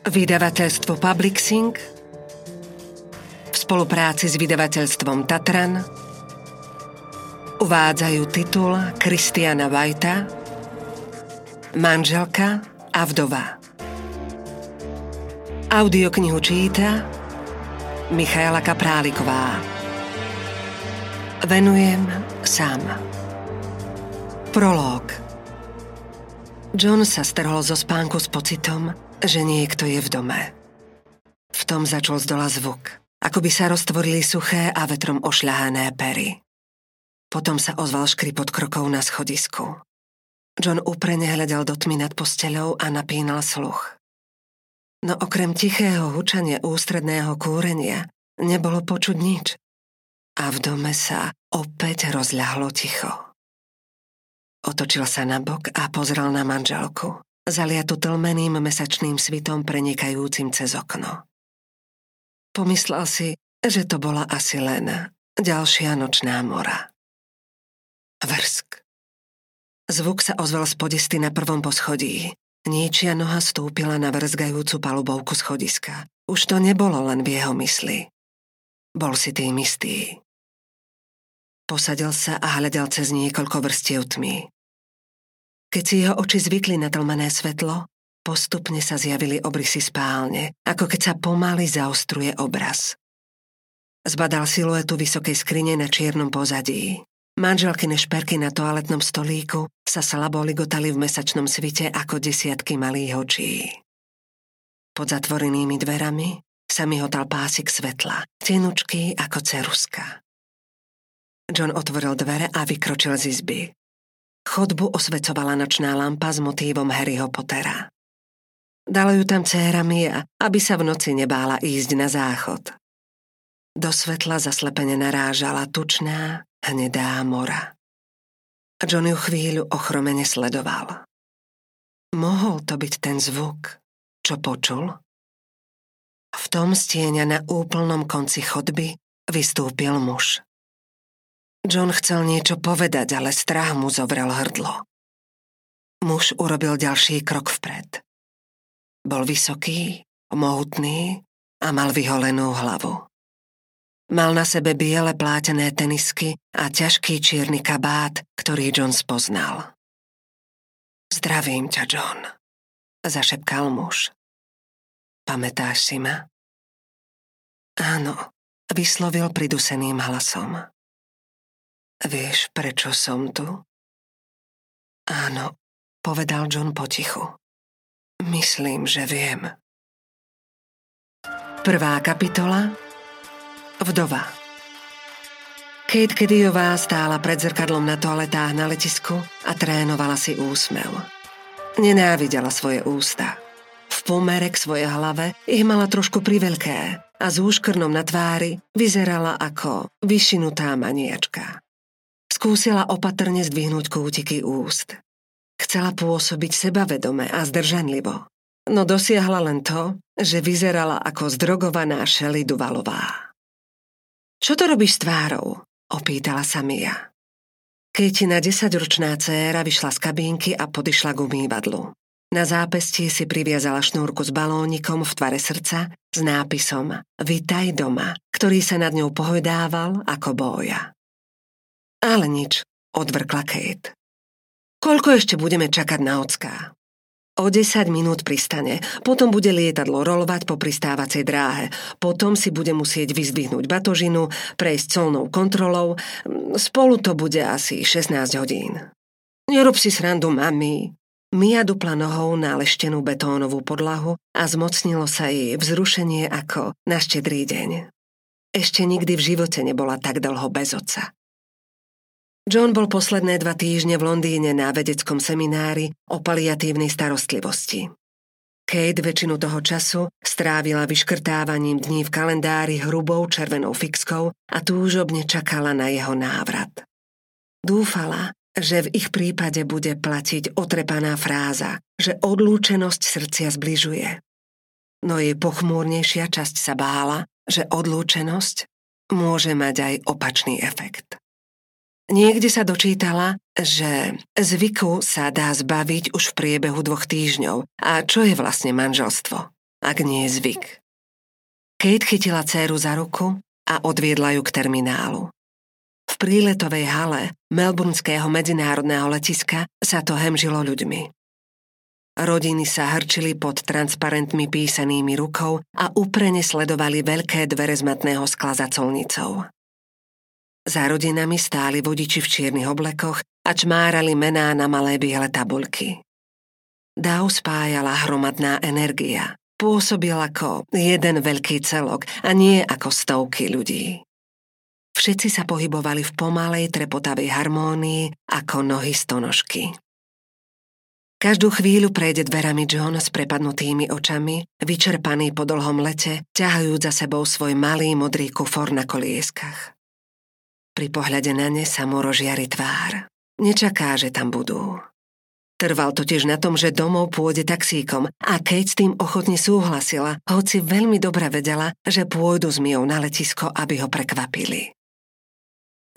Vydavateľstvo Publixing v spolupráci s vydavateľstvom Tatran uvádzajú titul Kristiana Vajta Manželka a vdova. Audioknihu číta Michaela Kapráliková. Venujem sám. Prolog John sa strhol zo spánku s pocitom, že niekto je v dome. V tom začal z dola zvuk, ako by sa roztvorili suché a vetrom ošľahané pery. Potom sa ozval škripot krokov na schodisku. John úprene hľadal do tmy nad posteľou a napínal sluch. No okrem tichého hučania ústredného kúrenia nebolo počuť nič. A v dome sa opäť rozľahlo ticho. Otočil sa na bok a pozrel na manželku zaliatu tlmeným mesačným svitom prenikajúcim cez okno. Pomyslel si, že to bola asi len ďalšia nočná mora. Vrsk. Zvuk sa ozval z podisty na prvom poschodí. Niečia noha stúpila na vrzgajúcu palubovku schodiska. Už to nebolo len v jeho mysli. Bol si tým istý. Posadil sa a hľadal cez niekoľko vrstiev tmy. Keď si jeho oči zvykli na tlmené svetlo, postupne sa zjavili obrysy spálne, ako keď sa pomaly zaostruje obraz. Zbadal siluetu vysokej skrine na čiernom pozadí. Manželkyne šperky na toaletnom stolíku sa slabo ligotali v mesačnom svite ako desiatky malých očí. Pod zatvorenými dverami sa mi hotal pásik svetla, tenučký ako ceruska. John otvoril dvere a vykročil z izby. Chodbu osvecovala nočná lampa s motívom Harryho Pottera. Dala ju tam dcéra Mia, aby sa v noci nebála ísť na záchod. Do svetla zaslepene narážala tučná, hnedá mora. John ju chvíľu ochromene sledoval. Mohol to byť ten zvuk, čo počul? V tom stieňa na úplnom konci chodby vystúpil muž. John chcel niečo povedať, ale strach mu zovrel hrdlo. Muž urobil ďalší krok vpred. Bol vysoký, mohutný a mal vyholenú hlavu. Mal na sebe biele plátené tenisky a ťažký čierny kabát, ktorý John spoznal. Zdravím ťa, John, zašepkal muž. Pamätáš si ma? Áno, vyslovil priduseným hlasom. Vieš, prečo som tu? Áno, povedal John potichu. Myslím, že viem. Prvá kapitola Vdova Kate Kedyová stála pred zrkadlom na toaletách na letisku a trénovala si úsmev. Nenávidela svoje ústa. V pomere k svojej hlave ich mala trošku priveľké a s úškrnom na tvári vyzerala ako vyšinutá maniačka. Skúsila opatrne zdvihnúť kútiky úst. Chcela pôsobiť sebavedome a zdržanlivo. No dosiahla len to, že vyzerala ako zdrogovaná Šeli Duvalová. Čo to robíš s tvárou? Opýtala sa Mia. Kejtina desaťročná dcéra vyšla z kabínky a podišla k umývadlu. Na zápestí si priviazala šnúrku s balónikom v tvare srdca s nápisom Vitaj doma, ktorý sa nad ňou pohľadával ako boja. Ale nič, odvrkla Kate. Koľko ešte budeme čakať na ocká? O 10 minút pristane, potom bude lietadlo rolovať po pristávacej dráhe, potom si bude musieť vyzdvihnúť batožinu, prejsť colnou kontrolou, spolu to bude asi 16 hodín. Nerob si srandu, mami. Mia dupla nohou na leštenú betónovú podlahu a zmocnilo sa jej vzrušenie ako na štedrý deň. Ešte nikdy v živote nebola tak dlho bez otca. John bol posledné dva týždne v Londýne na vedeckom seminári o paliatívnej starostlivosti. Kate väčšinu toho času strávila vyškrtávaním dní v kalendári hrubou červenou fixkou a túžobne čakala na jeho návrat. Dúfala, že v ich prípade bude platiť otrepaná fráza, že odlúčenosť srdcia zbližuje. No jej pochmúrnejšia časť sa bála, že odlúčenosť môže mať aj opačný efekt. Niekde sa dočítala, že zvyku sa dá zbaviť už v priebehu dvoch týždňov. A čo je vlastne manželstvo? ak nie je zvyk. Kate chytila dceru za ruku a odviedla ju k terminálu. V príletovej hale Melbourneského medzinárodného letiska sa to hemžilo ľuďmi. Rodiny sa hrčili pod transparentmi písanými rukou a úprene sledovali veľké dvere z matného skla za colnicou. Za rodinami stáli vodiči v čiernych oblekoch a čmárali mená na malé biele tabulky. Dáv spájala hromadná energia. Pôsobil ako jeden veľký celok a nie ako stovky ľudí. Všetci sa pohybovali v pomalej trepotavej harmónii ako nohy stonožky. Každú chvíľu prejde dverami John s prepadnutými očami, vyčerpaný po dlhom lete, ťahajúc za sebou svoj malý modrý kufor na kolieskach. Pri pohľade na ne sa mu rozžiari tvár. Nečaká, že tam budú. Trval totiž na tom, že domov pôjde taxíkom a Kate s tým ochotne súhlasila, hoci veľmi dobre vedela, že pôjdu s Mijou na letisko, aby ho prekvapili.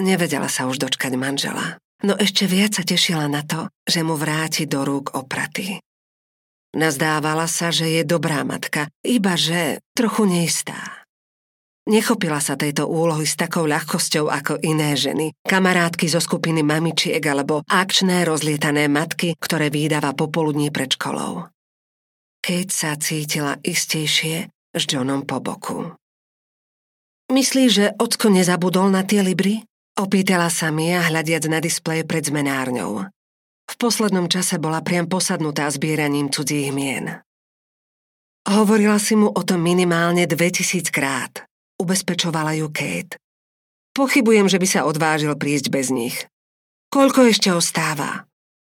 Nevedela sa už dočkať manžela, no ešte viac sa tešila na to, že mu vráti do rúk opraty. Nazdávala sa, že je dobrá matka, iba že trochu neistá. Nechopila sa tejto úlohy s takou ľahkosťou ako iné ženy, kamarátky zo skupiny mamičiek alebo akčné rozlietané matky, ktoré výdáva popoludní pred školou. Kate sa cítila istejšie s Johnom po boku. Myslíš, že ocko nezabudol na tie libry? Opýtala sa Mia, hľadiac na displej pred zmenárňou. V poslednom čase bola priam posadnutá zbieraním cudzích mien. Hovorila si mu o tom minimálne 2000 krát ubezpečovala ju Kate. Pochybujem, že by sa odvážil prísť bez nich. Koľko ešte ostáva?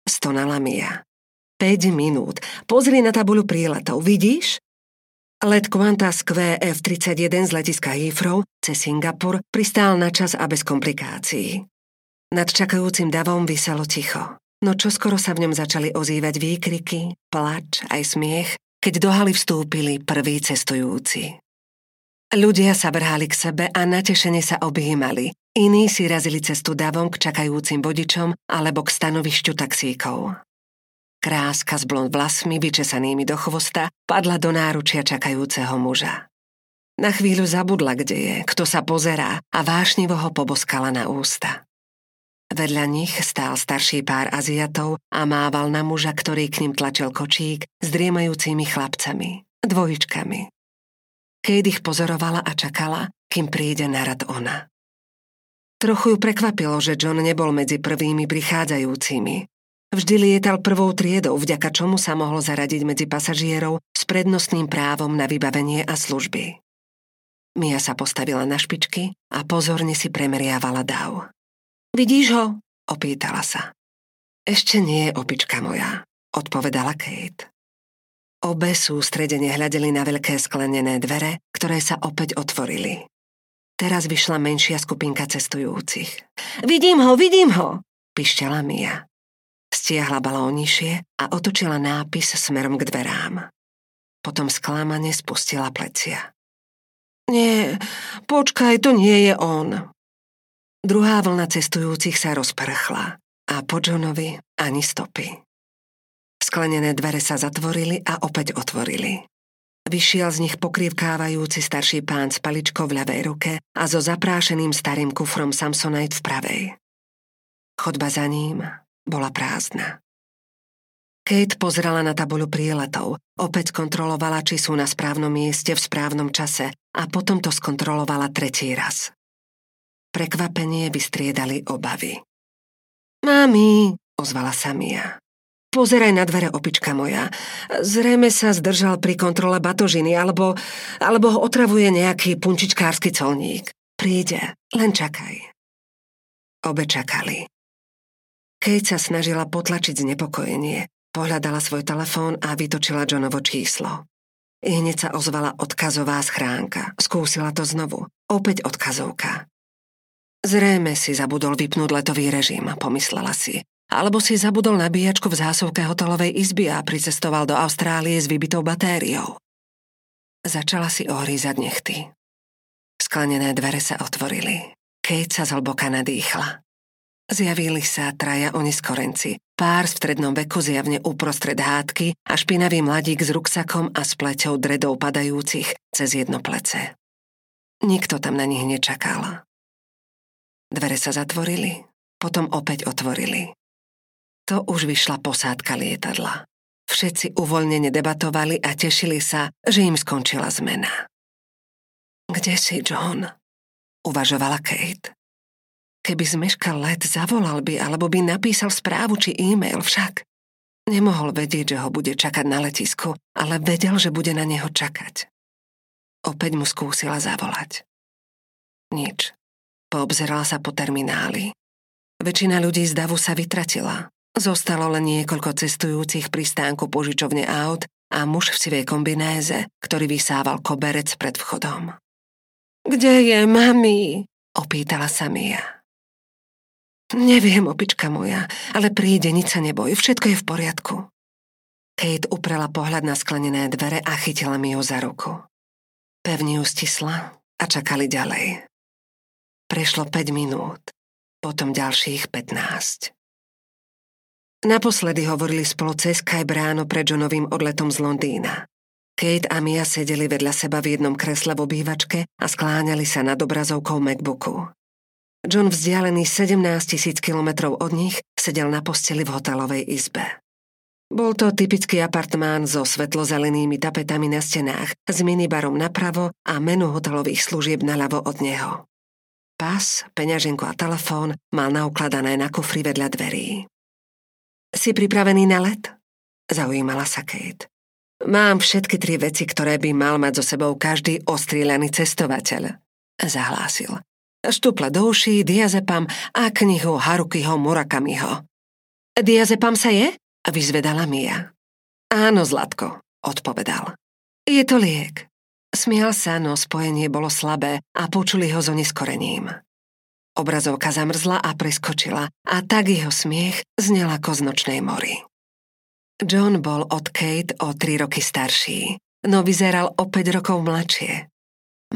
Stonala Mia. 5 minút. Pozri na tabuľu príletov, vidíš? Let Qantas QF-31 z letiska Heathrow cez Singapur pristál na čas a bez komplikácií. Nad čakajúcim davom vyselo ticho, no čoskoro sa v ňom začali ozývať výkriky, plač aj smiech, keď do haly vstúpili prví cestujúci. Ľudia sa vrhali k sebe a natešene sa objímali. Iní si razili cestu davom k čakajúcim vodičom alebo k stanovišťu taxíkov. Kráska s blond vlasmi, vyčesanými do chvosta, padla do náručia čakajúceho muža. Na chvíľu zabudla, kde je, kto sa pozerá a vášnivo ho poboskala na ústa. Vedľa nich stál starší pár Aziatov a mával na muža, ktorý k ním tlačil kočík s driemajúcimi chlapcami, dvojičkami. Kate ich pozorovala a čakala, kým príde na rad ona. Trochu ju prekvapilo, že John nebol medzi prvými prichádzajúcimi. Vždy lietal prvou triedou, vďaka čomu sa mohol zaradiť medzi pasažierov s prednostným právom na vybavenie a služby. Mia sa postavila na špičky a pozorne si premeriavala dáv. Vidíš ho? Opýtala sa. Ešte nie, opička moja, odpovedala Kate. Obe sústredene hľadeli na veľké sklenené dvere, ktoré sa opäť otvorili. Teraz vyšla menšia skupinka cestujúcich. Vidím ho, vidím ho, pišťala Mia. Stiahla balónišie a otočila nápis smerom k dverám. Potom sklamane spustila plecia. Nie, počkaj, to nie je on. Druhá vlna cestujúcich sa rozprchla a po Johnovi ani stopy. Sklenené dvere sa zatvorili a opäť otvorili. Vyšiel z nich pokrývkávajúci starší pán s paličkou v ľavej ruke a so zaprášeným starým kufrom Samsonite v pravej. Chodba za ním bola prázdna. Kate pozrela na tabuľu príletov, opäť kontrolovala, či sú na správnom mieste v správnom čase a potom to skontrolovala tretí raz. Prekvapenie vystriedali obavy. Mami, ozvala sa Mia. Pozeraj na dvere, opička moja. Zrejme sa zdržal pri kontrole batožiny, alebo, alebo ho otravuje nejaký punčičkársky colník. Príde, len čakaj. Obe čakali. Kate sa snažila potlačiť znepokojenie, pohľadala svoj telefón a vytočila Johnovo číslo. I hneď sa ozvala odkazová schránka. Skúsila to znovu. Opäť odkazovka. Zrejme si zabudol vypnúť letový režim, pomyslela si. Alebo si zabudol nabíjačku v zásuvke hotelovej izby a pricestoval do Austrálie s vybitou batériou. Začala si ohrízať nechty. Sklenené dvere sa otvorili. Kate sa zhlboka nadýchla. Zjavili sa traja oneskorenci, Pár v strednom veku zjavne uprostred hádky a špinavý mladík s ruksakom a s pleťou dredov padajúcich cez jedno plece. Nikto tam na nich nečakal. Dvere sa zatvorili, potom opäť otvorili. To už vyšla posádka lietadla. Všetci uvoľnene debatovali a tešili sa, že im skončila zmena. Kde si, John? Uvažovala Kate. Keby zmeškal let, zavolal by alebo by napísal správu či e-mail však. Nemohol vedieť, že ho bude čakať na letisku, ale vedel, že bude na neho čakať. Opäť mu skúsila zavolať. Nič. Poobzerala sa po termináli. Väčšina ľudí z davu sa vytratila. Zostalo len niekoľko cestujúcich pri stánku požičovne aut a muž v sivej kombinéze, ktorý vysával koberec pred vchodom. Kde je mami? Opýtala sa Mia. Neviem, opička moja, ale príde, nič sa neboj, všetko je v poriadku. Kate uprela pohľad na sklenené dvere a chytila mi ho za ruku. Pevne ju stisla a čakali ďalej. Prešlo 5 minút, potom ďalších 15. Naposledy hovorili spolu cez Skype ráno pred Johnovým odletom z Londýna. Kate a Mia sedeli vedľa seba v jednom kresle v obývačke a skláňali sa nad obrazovkou MacBooku. John vzdialený 17 tisíc kilometrov od nich sedel na posteli v hotelovej izbe. Bol to typický apartmán so svetlozelenými tapetami na stenách, s minibarom napravo a menu hotelových služieb naľavo od neho. Pas, peňaženku a telefón mal naukladané na kufri vedľa dverí. Si pripravený na let? Zaujímala sa Kate. Mám všetky tri veci, ktoré by mal mať so sebou každý ostrieľaný cestovateľ, zahlásil. Štupla do uší, diazepam a knihu Harukiho Murakamiho. Diazepam sa je? Vyzvedala Mia. Áno, Zlatko, odpovedal. Je to liek. Smial sa, no spojenie bolo slabé a počuli ho so neskorením. Obrazovka zamrzla a preskočila a tak jeho smiech znel ako z nočnej mori. John bol od Kate o tri roky starší, no vyzeral o 5 rokov mladšie.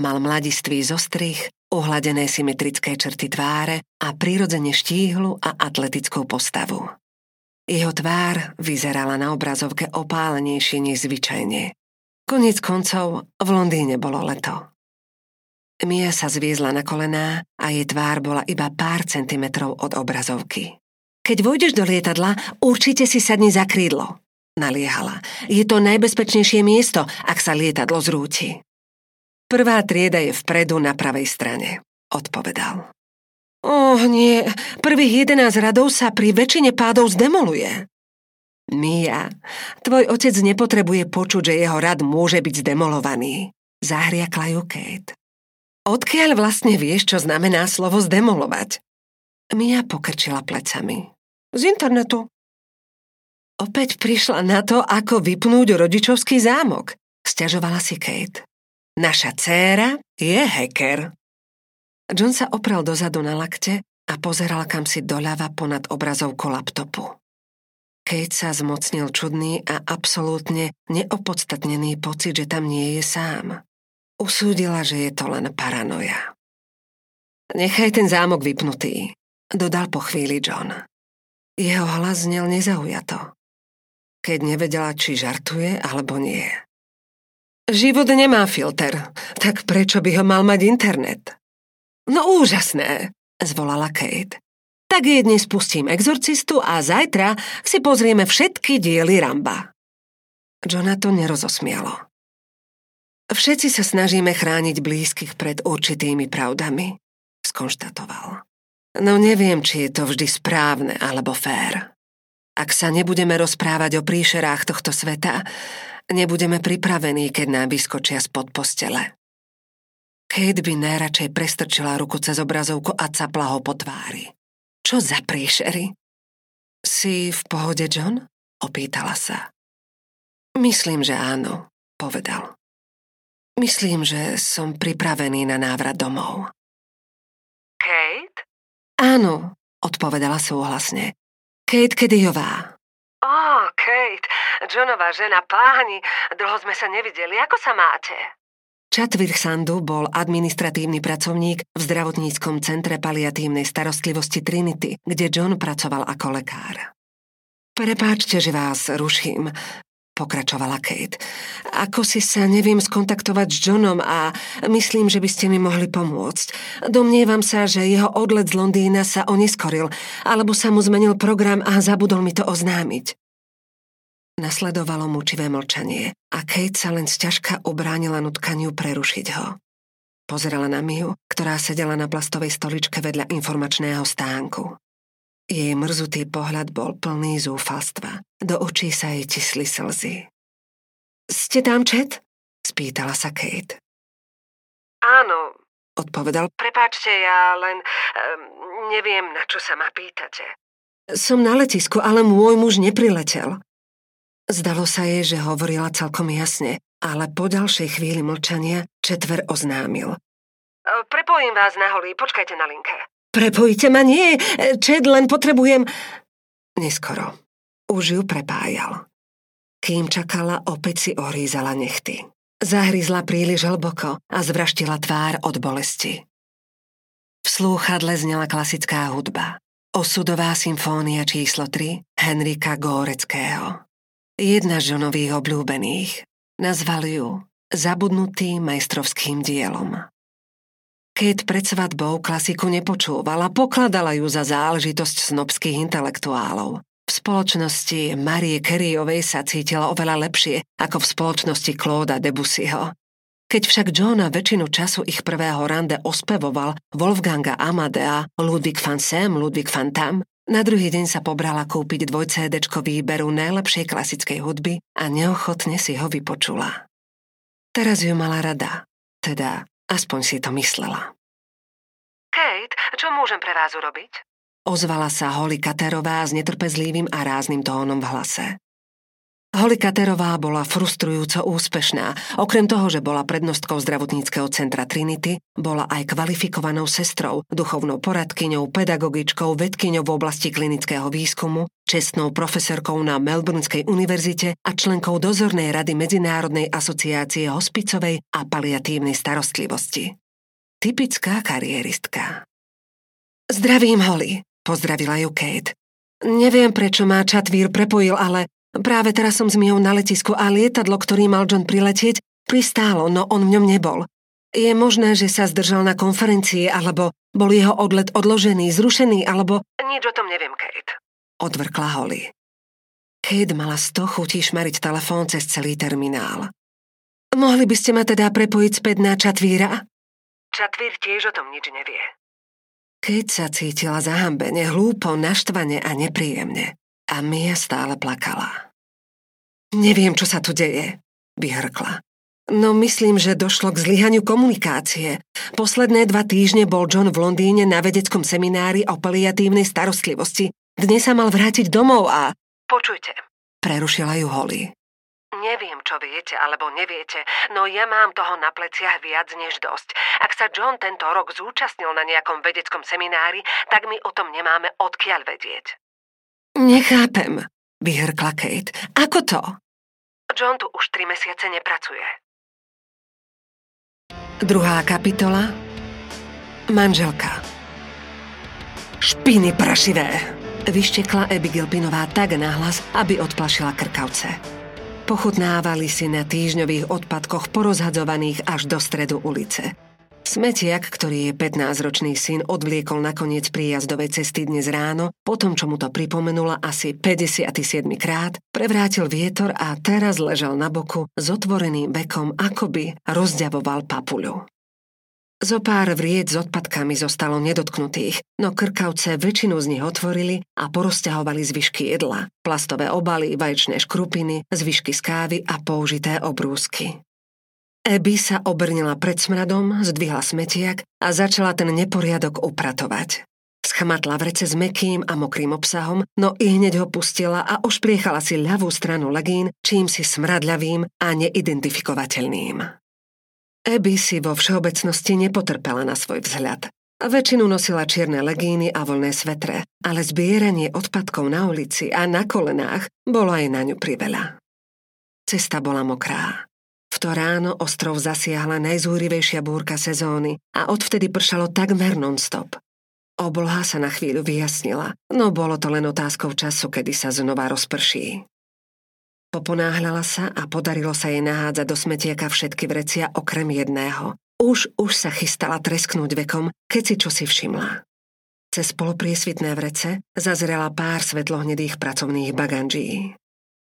Mal mladistvý zostrih, uhladené symetrické črty tváre a prirodzene štíhlu a atletickú postavu. Jeho tvár vyzerala na obrazovke opálenejšie než zvyčajne. Konec koncov v Londýne bolo leto. Mia sa zviezla na kolená a jej tvár bola iba pár centimetrov od obrazovky. Keď vojdeš do lietadla, určite si sadni za krídlo, naliehala. Je to najbezpečnejšie miesto, ak sa lietadlo zrúti. Prvá trieda je vpredu na pravej strane, odpovedal. Oh nie, prvých 11 radov sa pri väčšine pádov zdemoluje. Mia, tvoj otec nepotrebuje počuť, že jeho rad môže byť zdemolovaný. Zahriakla ju Kate. Odkiaľ vlastne vieš, čo znamená slovo zdemolovať? Mia pokrčila plecami. Z internetu. Opäť prišla na to, ako vypnúť rodičovský zámok, stiažovala si Kate. Naša dcéra je hacker. John sa oprel dozadu na lakte a pozeral kam si doľava ponad obrazovkou laptopu. Kate sa zmocnil čudný a absolútne neopodstatnený pocit, že tam nie je sám. Usúdila, že je to len paranoja. Nechaj ten zámok vypnutý, dodal po chvíli John. Jeho hlas znel nezaujato. Keď nevedela, či žartuje alebo nie. Život nemá filter, tak prečo by ho mal mať internet? No úžasné, zvolala Kate. Tak jedne spustím exorcistu a zajtra si pozrieme všetky diely Ramba. Johna to nerozosmialo. Všetci sa snažíme chrániť blízkych pred určitými pravdami, skonštatoval. No neviem, či je to vždy správne alebo fér. Ak sa nebudeme rozprávať o príšerách tohto sveta, nebudeme pripravení, keď nám vyskočia spod postele. Kate by najradšej prestrčila ruku cez obrazovku a capla ho po tvári. Čo za príšery? Si v pohode, John? Opýtala sa. Myslím, že áno, povedal. Myslím, že som pripravený na návrat domov. Kate? Áno, odpovedala súhlasne. Kate Kedyová. Ó, oh, Kate, Johnová žena, páni, dlho sme sa nevideli, ako sa máte? Chatvir Sandu bol administratívny pracovník v zdravotníckom centre paliatívnej starostlivosti Trinity, kde John pracoval ako lekár. Prepáčte, že vás ruším, pokračovala Kate. Ako si sa neviem skontaktovať s Johnom a myslím, že by ste mi mohli pomôcť. Domnievam sa, že jeho odlet z Londýna sa oneskoril, alebo sa mu zmenil program a zabudol mi to oznámiť. Nasledovalo mučivé mlčanie a Kate sa len sťažka obránila nutkaniu prerušiť ho. Pozerala na Miu, ktorá sedela na plastovej stoličke vedľa informačného stánku. Jej mrzutý pohľad bol plný zúfalstva. Do očí sa jej tisli slzy. Ste tam, Čet? Spýtala sa Kate. Áno, odpovedal. Prepáčte, ja len um, neviem, na čo sa ma pýtate. Som na letisku, ale môj muž nepriletel. Zdalo sa jej, že hovorila celkom jasne, ale po ďalšej chvíli mlčania četver oznámil. Prepojím vás na holí, počkajte na linke. Prepojíte ma? Nie, Čed, len potrebujem... Neskoro. Už ju prepájal. Kým čakala, opäť si ohrízala nechty. Zahryzla príliš hlboko a zvraštila tvár od bolesti. V slúchadle znela klasická hudba. Osudová symfónia číslo 3 Henrika Góreckého. Jedna z Johnových obľúbených. Nazvali ju Zabudnutý majstrovským dielom. Kate pred svadbou klasiku nepočúvala, pokladala ju za záležitosť snobských intelektuálov. V spoločnosti Marie Careyovej sa cítila oveľa lepšie ako v spoločnosti Clauda Debussyho. Keď však Johna väčšinu času ich prvého rande ospevoval Wolfganga Amadea, Ludwig van Sam, Ludwig van Tam, na druhý deň sa pobrala kúpiť dvoj CD výberu najlepšej klasickej hudby a neochotne si ho vypočula. Teraz ju mala rada, teda Aspoň si to myslela. Kate, čo môžem pre vás urobiť? Ozvala sa Holly Katerová s netrpezlivým a rázným tónom v hlase. Holly Katerová bola frustrujúco úspešná. Okrem toho, že bola prednostkou zdravotníckého centra Trinity, bola aj kvalifikovanou sestrou, duchovnou poradkyňou, pedagogičkou, vedkyňou v oblasti klinického výskumu, čestnou profesorkou na Melbourneskej univerzite a členkou dozornej rady Medzinárodnej asociácie hospicovej a paliatívnej starostlivosti. Typická karieristka. Zdravím, Holly, pozdravila ju Kate. Neviem, prečo má Čatvír prepojil, ale Práve teraz som s Mijou na letisku a lietadlo, ktorý mal John priletieť, pristálo, no on v ňom nebol. Je možné, že sa zdržal na konferencii, alebo bol jeho odlet odložený, zrušený, alebo... Nič o tom neviem, Kate. Odvrkla Holly. Kate mala sto chutí šmariť telefón cez celý terminál. Mohli by ste ma teda prepojiť späť na Čatvíra? Čatvír tiež o tom nič nevie. Keď sa cítila zahambene, hlúpo, naštvane a nepríjemne. A Mia stále plakala. Neviem, čo sa tu deje, vyhrkla. No myslím, že došlo k zlyhaniu komunikácie. Posledné dva týždne bol John v Londýne na vedeckom seminári o paliatívnej starostlivosti. Dnes sa mal vrátiť domov a... Počujte. Prerušila ju Holly. Neviem, čo viete alebo neviete, no ja mám toho na pleciach viac než dosť. Ak sa John tento rok zúčastnil na nejakom vedeckom seminári, tak my o tom nemáme odkiaľ vedieť. Nechápem, vyhrkla Kate. Ako to? John tu už tri mesiace nepracuje. Druhá kapitola. Manželka. Špiny prašivé, vyštekla Abigail Pinová tak nahlas, aby odplašila krkavce. Pochutnávali si na týždňových odpadkoch porozhadzovaných až do stredu ulice. Smetiak, ktorý je 15-ročný syn, odvliekol nakoniec príjazdovej cesty dnes ráno, potom čo mu to pripomenula asi 57 krát, prevrátil vietor a teraz ležal na boku s otvoreným bekom, akoby rozďavoval papuľu. Zo pár vried s odpadkami zostalo nedotknutých, no krkavce väčšinu z nich otvorili a porozťahovali zvyšky jedla, plastové obaly, vaječné škrupiny, zvyšky z kávy a použité obrúsky. Eby sa obrnila pred smradom, zdvihla smetiak a začala ten neporiadok upratovať. Schmatla vrece s mekým a mokrým obsahom, no i hneď ho pustila a ošpriechala si ľavú stranu legín, čím si smradľavým a neidentifikovateľným. Eby si vo všeobecnosti nepotrpela na svoj vzhľad. Väčšinu nosila čierne legíny a voľné svetre, ale zbieranie odpadkov na ulici a na kolenách bolo aj na ňu priveľa. Cesta bola mokrá. V to ráno ostrov zasiahla najzúrivejšia búrka sezóny a odvtedy pršalo takmer non-stop. Obloha sa na chvíľu vyjasnila, no bolo to len otázkou času, kedy sa znova rozprší. Poponáhľala sa a podarilo sa jej nahádzať do smetieka všetky vrecia okrem jedného. Už, už sa chystala tresknúť vekom, keď si čosi všimla. Cez polopriesvitné vrece zazrela pár svetlohnedých pracovných baganží.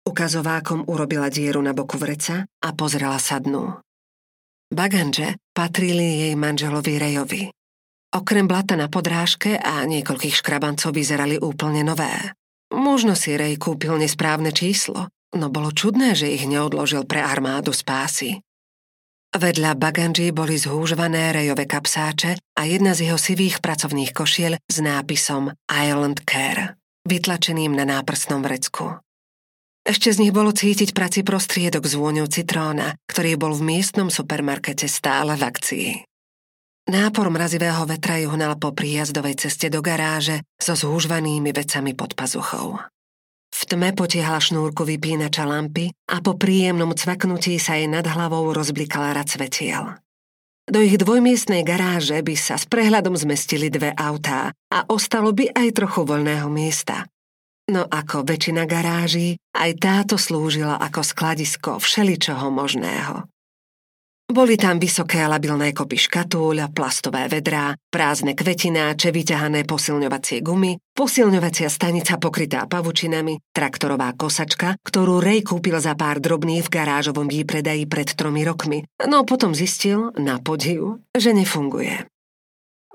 Ukazovákom urobila dieru na boku vreca a pozrela sa dnu. Baganže patrili jej manželovi Rejovi. Okrem blata na podrážke a niekoľkých škrabancov vyzerali úplne nové. Možno si Rej kúpil nesprávne číslo, no bolo čudné, že ich neodložil pre armádu spásy. Vedľa baganží boli zhúžvané rejové kapsáče a jedna z jeho sivých pracovných košiel s nápisom Island Care, vytlačeným na náprstnom vrecku. Ešte z nich bolo cítiť praci prostriedok s vôňou citróna, ktorý bol v miestnom supermarkete stále v akcii. Nápor mrazivého vetra ju hnal po príjazdovej ceste do garáže so zhúžvanými vecami pod pazuchou. V tme potiahla šnúrku vypínača lampy a po príjemnom cvaknutí sa jej nad hlavou rozblikala rad svetiel. Do ich dvojmiestnej garáže by sa s prehľadom zmestili dve autá a ostalo by aj trochu voľného miesta. No ako väčšina garáží, aj táto slúžila ako skladisko všeličoho možného. Boli tam vysoké labilné kopy škatúľ, plastové vedrá, prázdne kvetináče, vyťahané posilňovacie gumy, posilňovacia stanica pokrytá pavučinami, traktorová kosačka, ktorú Ray kúpil za pár drobných v garážovom výpredaji pred tromi rokmi, no potom zistil, na podiv, že nefunguje.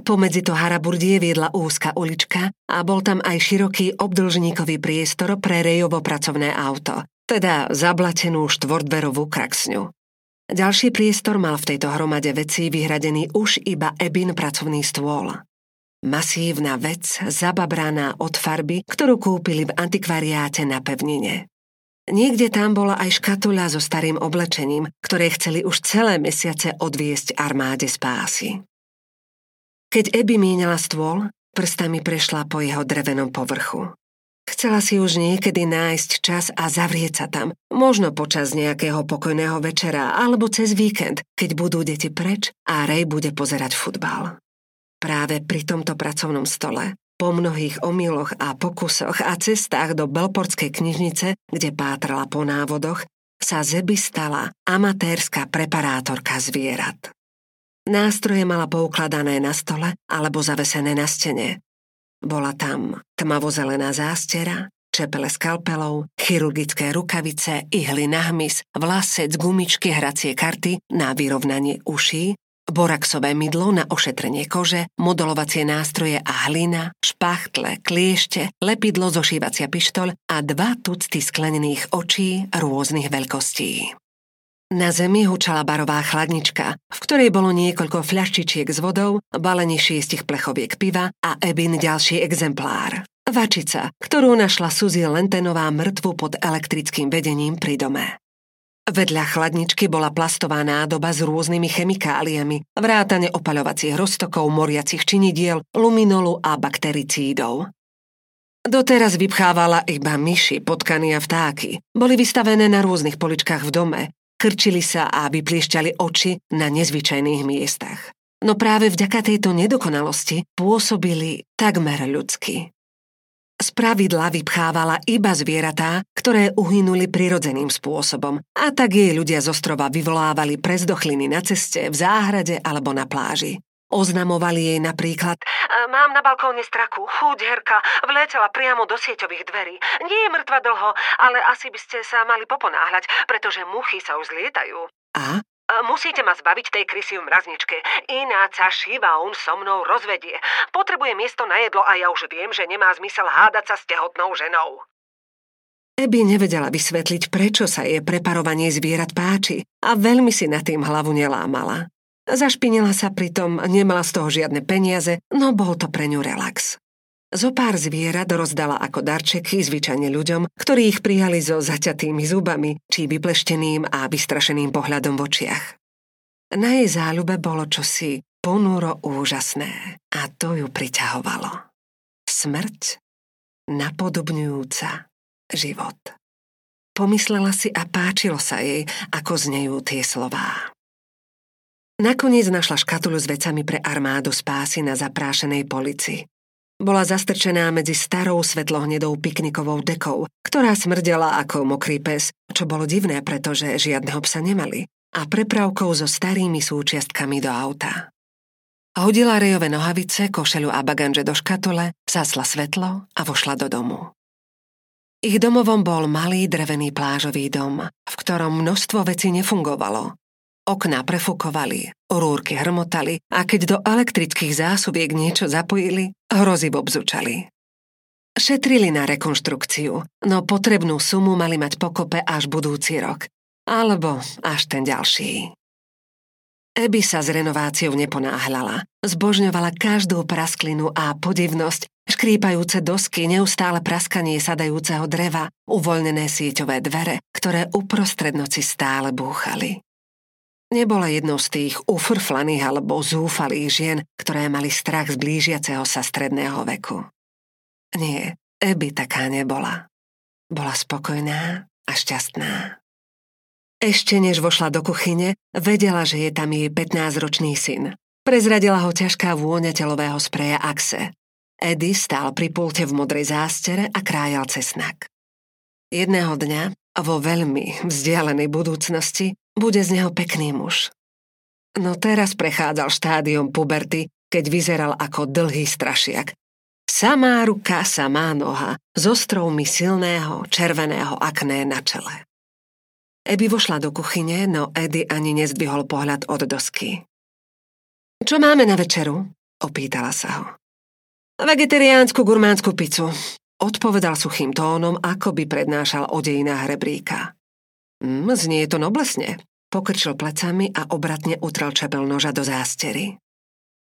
Pomedzi to haraburdie viedla úzka ulička a bol tam aj široký obdlžníkový priestor pre Rejovo pracovné auto, teda zablatenú štvordverovú kraksňu. Ďalší priestor mal v tejto hromade vecí vyhradený už iba Ebin pracovný stôl. Masívna vec, zababraná od farby, ktorú kúpili v antikvariáte na pevnine. Niekde tam bola aj škatuľa so starým oblečením, ktoré chceli už celé mesiace odviesť armáde spásy. Keď Ebi míňala stôl, prstami prešla po jeho drevenom povrchu. Chcela si už niekedy nájsť čas a zavrieť sa tam, možno počas nejakého pokojného večera alebo cez víkend, keď budú deti preč a Ray bude pozerať futbal. Práve pri tomto pracovnom stole, po mnohých omyloch a pokusoch a cestách do Belportskej knižnice, kde pátrala po návodoch, sa Zeby stala amatérska preparátorka zvierat. Nástroje mala poukladané na stole alebo zavesené na stene. Bola tam tmavozelená zástera, čepele skalpelov, chirurgické rukavice, ihly na hmyz, vlasec, gumičky, hracie karty na vyrovnanie uší, boraxové mydlo na ošetrenie kože, modelovacie nástroje a hlina, špachtle, kliešte, lepidlo, zošívacia pištol a dva tucty sklenených očí rôznych veľkostí. Na zemi hučala barová chladnička, v ktorej bolo niekoľko fľaštičiek s vodou, balení šiestich plechoviek piva a Ebin ďalší exemplár. Vačica, ktorú našla Suzy Lentenová mŕtvu pod elektrickým vedením pri dome. Vedľa chladničky bola plastová nádoba s rôznymi chemikáliami, vrátane opaľovacích roztokov, moriacich činidiel, luminolu a baktericídov. Doteraz vypchávala iba myši, potkany a vtáky. Boli vystavené na rôznych poličkách v dome, Krčili sa a vypliešťali oči na nezvyčajných miestach. No práve vďaka tejto nedokonalosti pôsobili takmer ľudsky. Z pravidla vypchávala iba zvieratá, ktoré uhynuli prirodzeným spôsobom a tak jej ľudia z ostrova vyvolávali prezdochliny na ceste, v záhrade alebo na pláži. Oznamovali jej napríklad Mám na balkóne straku, chúďherka, vletela priamo do sieťových dverí. Nie je mŕtva dlho, ale asi by ste sa mali poponáhľať, pretože muchy sa už zlietajú. A? Musíte ma zbaviť tej krysy v mrazničke, ináč sa on so mnou rozvedie. Potrebuje miesto na jedlo a ja už viem, že nemá zmysel hádať sa s tehotnou ženou. Ebi nevedela vysvetliť, prečo sa jej preparovanie zvierat páči a veľmi si na tým hlavu nelámala. Zašpinila sa pritom, nemala z toho žiadne peniaze, no bol to pre ňu relax. Zo pár zvierat rozdala ako darčeky zvyčajne ľuďom, ktorí ich prijali so zaťatými zubami či vyplešteným a vystrašeným pohľadom v očiach. Na jej záľube bolo čosi ponúro úžasné a to ju priťahovalo. Smrť napodobňujúca život. Pomyslela si a páčilo sa jej, ako znejú tie slová. Nakoniec našla škatulu s vecami pre armádu spásy na zaprášenej polici. Bola zastrčená medzi starou svetlohnedou piknikovou dekou, ktorá smrdela ako mokrý pes, čo bolo divné, pretože žiadneho psa nemali, a prepravkou so starými súčiastkami do auta. Hodila rejové nohavice, košelu a baganže do škatule, zasla svetlo a vošla do domu. Ich domovom bol malý drevený plážový dom, v ktorom množstvo vecí nefungovalo. Okná prefúkovali, rúrky hrmotali a keď do elektrických zásobiek niečo zapojili, hrozivo bzučali. Šetrili na rekonštrukciu, no potrebnú sumu mali mať pokope až budúci rok. Alebo až ten ďalší. Eby sa s renováciou neponáhľala. Zbožňovala každú prasklinu a podivnosť, škrípajúce dosky, neustále praskanie sadajúceho dreva, uvoľnené sieťové dvere, ktoré uprostred noci stále búchali. Nebola jednou z tých ufrflaných alebo zúfalých žien, ktoré mali strach z blížiaceho sa stredného veku. Nie, Eby taká nebola. Bola spokojná a šťastná. Ešte než vošla do kuchyne, vedela, že je tam jej 15-ročný syn. Prezradila ho ťažká vôňa telového spreja Axe. Eddie stál pri pulte v modrej zástere a krájal cesnak. Jedného dňa, vo veľmi vzdialenej budúcnosti, bude z neho pekný muž. No teraz prechádzal štádium puberty, keď vyzeral ako dlhý strašiak. Samá ruka, samá noha, s ostrovmi silného, červeného akné na čele. Ebi vošla do kuchyne, no Eddie ani nezdvihol pohľad od dosky. Čo máme na večeru? Opýtala sa ho. Vegetariánsku gurmánsku pizzu. Odpovedal suchým tónom, ako by prednášal o dejinách rebríka. Mm, znie to noblesne. Pokrčil plecami a obratne utrel čepel noža do zástery.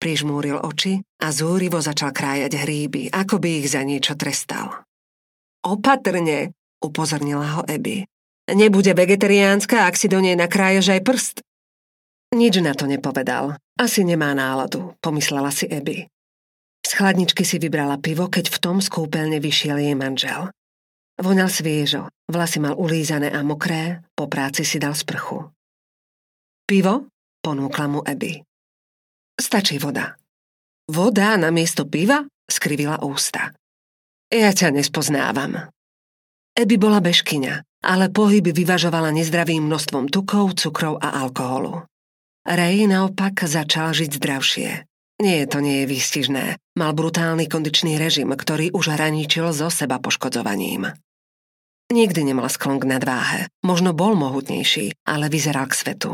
Prižmúril oči a zúrivo začal krájať hríby, ako by ich za niečo trestal. Opatrne, upozornila ho Ebi. Nebude vegetariánska, ak si do nej nakrájaš aj prst. Nič na to nepovedal. Asi nemá náladu, pomyslela si Eby. Z chladničky si vybrala pivo, keď v tom skúpeľne vyšiel jej manžel. Voňal sviežo, vlasy mal ulízané a mokré, po práci si dal sprchu. Pivo? ponúkla mu Eby. Stačí voda. Voda na miesto piva? Skrivila ústa. Ja ťa nespoznávam. Eby bola bežkyňa ale pohyby vyvažovala nezdravým množstvom tukov, cukrov a alkoholu. Ray naopak začal žiť zdravšie. Nie, to nie je výstižné. Mal brutálny kondičný režim, ktorý už hraničil so seba poškodzovaním. Nikdy nemal sklon k nadváhe. Možno bol mohutnejší, ale vyzeral k svetu.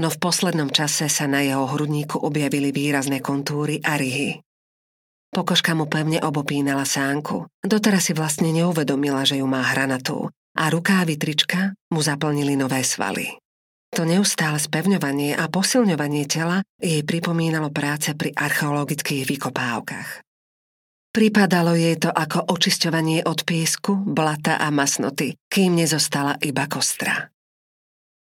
No v poslednom čase sa na jeho hrudníku objavili výrazné kontúry a ryhy. Pokožka mu pevne obopínala sánku. Doteraz si vlastne neuvedomila, že ju má hranatú a rukávy trička mu zaplnili nové svaly. To neustále spevňovanie a posilňovanie tela jej pripomínalo práce pri archeologických vykopávkach. Pripadalo jej to ako očisťovanie od piesku, blata a masnoty, kým nezostala iba kostra.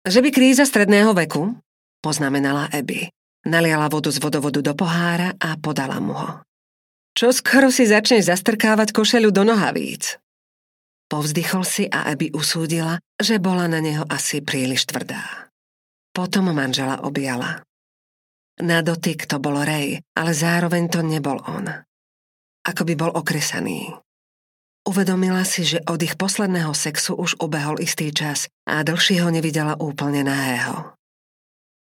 Že by kríza stredného veku? Poznamenala Abby. Naliala vodu z vodovodu do pohára a podala mu ho. Čo skoro si začneš zastrkávať košelu do nohavíc? Povzdychol si a Abby usúdila, že bola na neho asi príliš tvrdá. Potom manžela objala. Na dotyk to bol Ray, ale zároveň to nebol on. Ako by bol okresaný. Uvedomila si, že od ich posledného sexu už ubehol istý čas a dlhšie ho nevidela úplne nahého.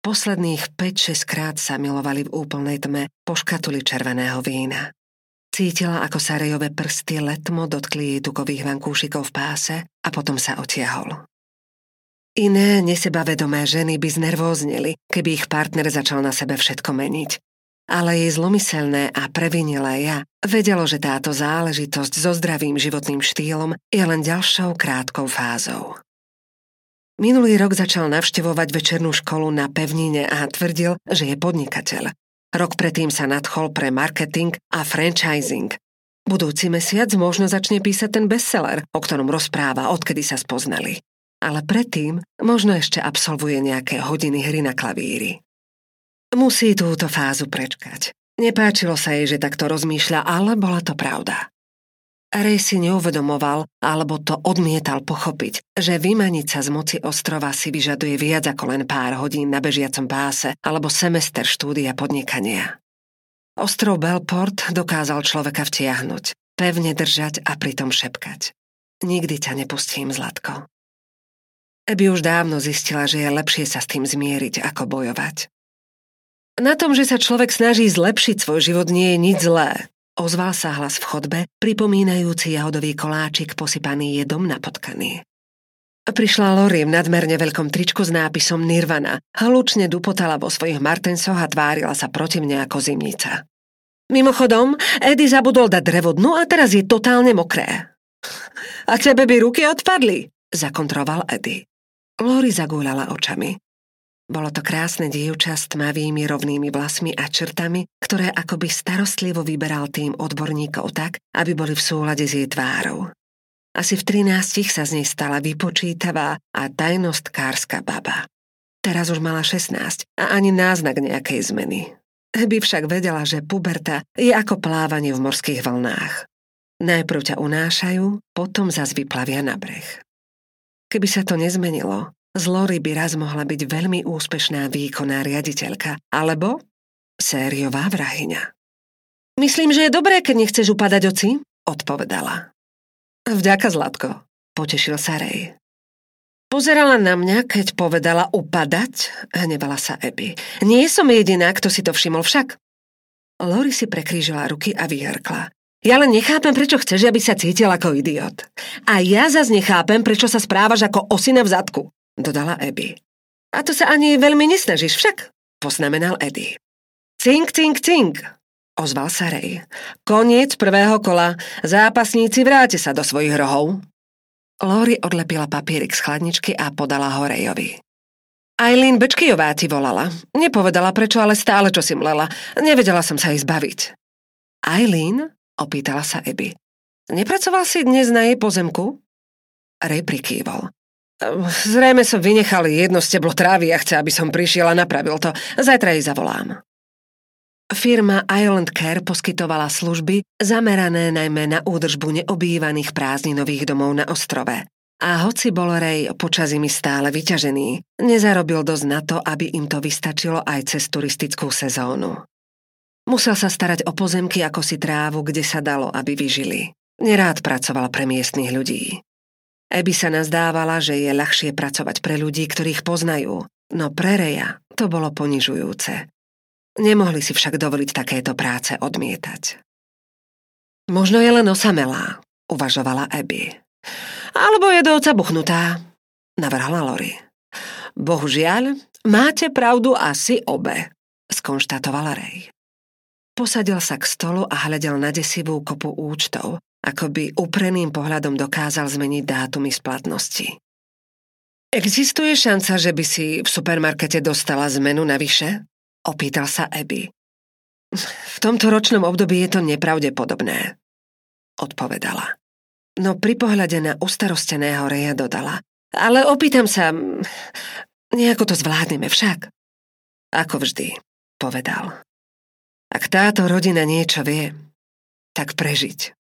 Posledných 5-6 krát sa milovali v úplnej tme po škatuli červeného vína. Cítila, ako sa rejové prsty letmo dotkli jej tukových vankúšikov v páse a potom sa otiahol. Iné nesebavedomé ženy by znervóznili, keby ich partner začal na sebe všetko meniť. Ale jej zlomyselné a previnilé ja vedelo, že táto záležitosť so zdravým životným štýlom je len ďalšou krátkou fázou. Minulý rok začal navštevovať večernú školu na pevnine a tvrdil, že je podnikateľ Rok predtým sa nadchol pre marketing a franchising. Budúci mesiac možno začne písať ten bestseller, o ktorom rozpráva, odkedy sa spoznali. Ale predtým možno ešte absolvuje nejaké hodiny hry na klavíri. Musí túto fázu prečkať. Nepáčilo sa jej, že takto rozmýšľa, ale bola to pravda. Ray si neuvedomoval, alebo to odmietal pochopiť, že vymaniť sa z moci ostrova si vyžaduje viac ako len pár hodín na bežiacom páse alebo semester štúdia podnikania. Ostrov Belport dokázal človeka vtiahnuť, pevne držať a pritom šepkať. Nikdy ťa nepustím, Zlatko. Eby už dávno zistila, že je lepšie sa s tým zmieriť, ako bojovať. Na tom, že sa človek snaží zlepšiť svoj život, nie je nič zlé. Ozval sa hlas v chodbe, pripomínajúci jahodový koláčik posypaný jedom na potkany. Prišla Lori v nadmerne veľkom tričku s nápisom Nirvana. Hlučne dupotala vo svojich martensoch a tvárila sa proti mne ako zimnica. Mimochodom, Eddie zabudol dať drevo dnu a teraz je totálne mokré. A tebe by ruky odpadli, zakontroval Eddie. Lori zagúľala očami. Bolo to krásne dievča s tmavými rovnými vlasmi a črtami, ktoré akoby starostlivo vyberal tým odborníkov tak, aby boli v súlade s jej tvárou. Asi v 13 sa z nej stala vypočítavá a tajnostkárska baba. Teraz už mala 16 a ani náznak nejakej zmeny. By však vedela, že puberta je ako plávanie v morských vlnách. Najprv ťa unášajú, potom zas vyplavia na breh. Keby sa to nezmenilo, z Lori by raz mohla byť veľmi úspešná výkonná riaditeľka, alebo sériová vrahyňa. Myslím, že je dobré, keď nechceš upadať oci, odpovedala. Vďaka, Zlatko, potešil sa Rej. Pozerala na mňa, keď povedala upadať, hnevala sa Abby. Nie som jediná, kto si to všimol však. Lori si prekrížila ruky a vyhrkla. Ja len nechápem, prečo chceš, aby sa cítil ako idiot. A ja zas nechápem, prečo sa správaš ako osina v zadku, dodala Abby. A to sa ani veľmi nesnažíš však, poznamenal Eddie. Cink, cink, cink, ozval sa Rej. Koniec prvého kola. Zápasníci vráte sa do svojich rohov. Lori odlepila papierik z chladničky a podala ho Rejovi. Eileen Bečkijová ti volala. Nepovedala prečo, ale stále čo si mlela. Nevedela som sa jej zbaviť. Eileen? Opýtala sa Eby. Nepracoval si dnes na jej pozemku? Rej prikývol. Zrejme som vynechal jedno steblo trávy a chce, aby som prišiel a napravil to. Zajtra jej zavolám. Firma Island Care poskytovala služby zamerané najmä na údržbu neobývaných prázdninových domov na ostrove. A hoci bol Ray počasimi stále vyťažený, nezarobil dosť na to, aby im to vystačilo aj cez turistickú sezónu. Musel sa starať o pozemky ako si trávu, kde sa dalo, aby vyžili. Nerád pracoval pre miestnych ľudí. Eby sa nazdávala, že je ľahšie pracovať pre ľudí, ktorých poznajú, no pre Reja to bolo ponižujúce. Nemohli si však dovoliť takéto práce odmietať. Možno je len osamelá, uvažovala Abby. Alebo je do oca buchnutá, navrhla Lori. Bohužiaľ, máte pravdu asi obe, skonštatovala Ray. Posadil sa k stolu a hľadel na desivú kopu účtov, ako by upreným pohľadom dokázal zmeniť dátumy splatnosti. Existuje šanca, že by si v supermarkete dostala zmenu navyše? Opýtal sa Abby. V tomto ročnom období je to nepravdepodobné, odpovedala. No pri pohľade na ustarosteného Reja dodala. Ale opýtam sa, nejako to zvládneme však. Ako vždy, povedal. Ak táto rodina niečo vie, tak prežiť.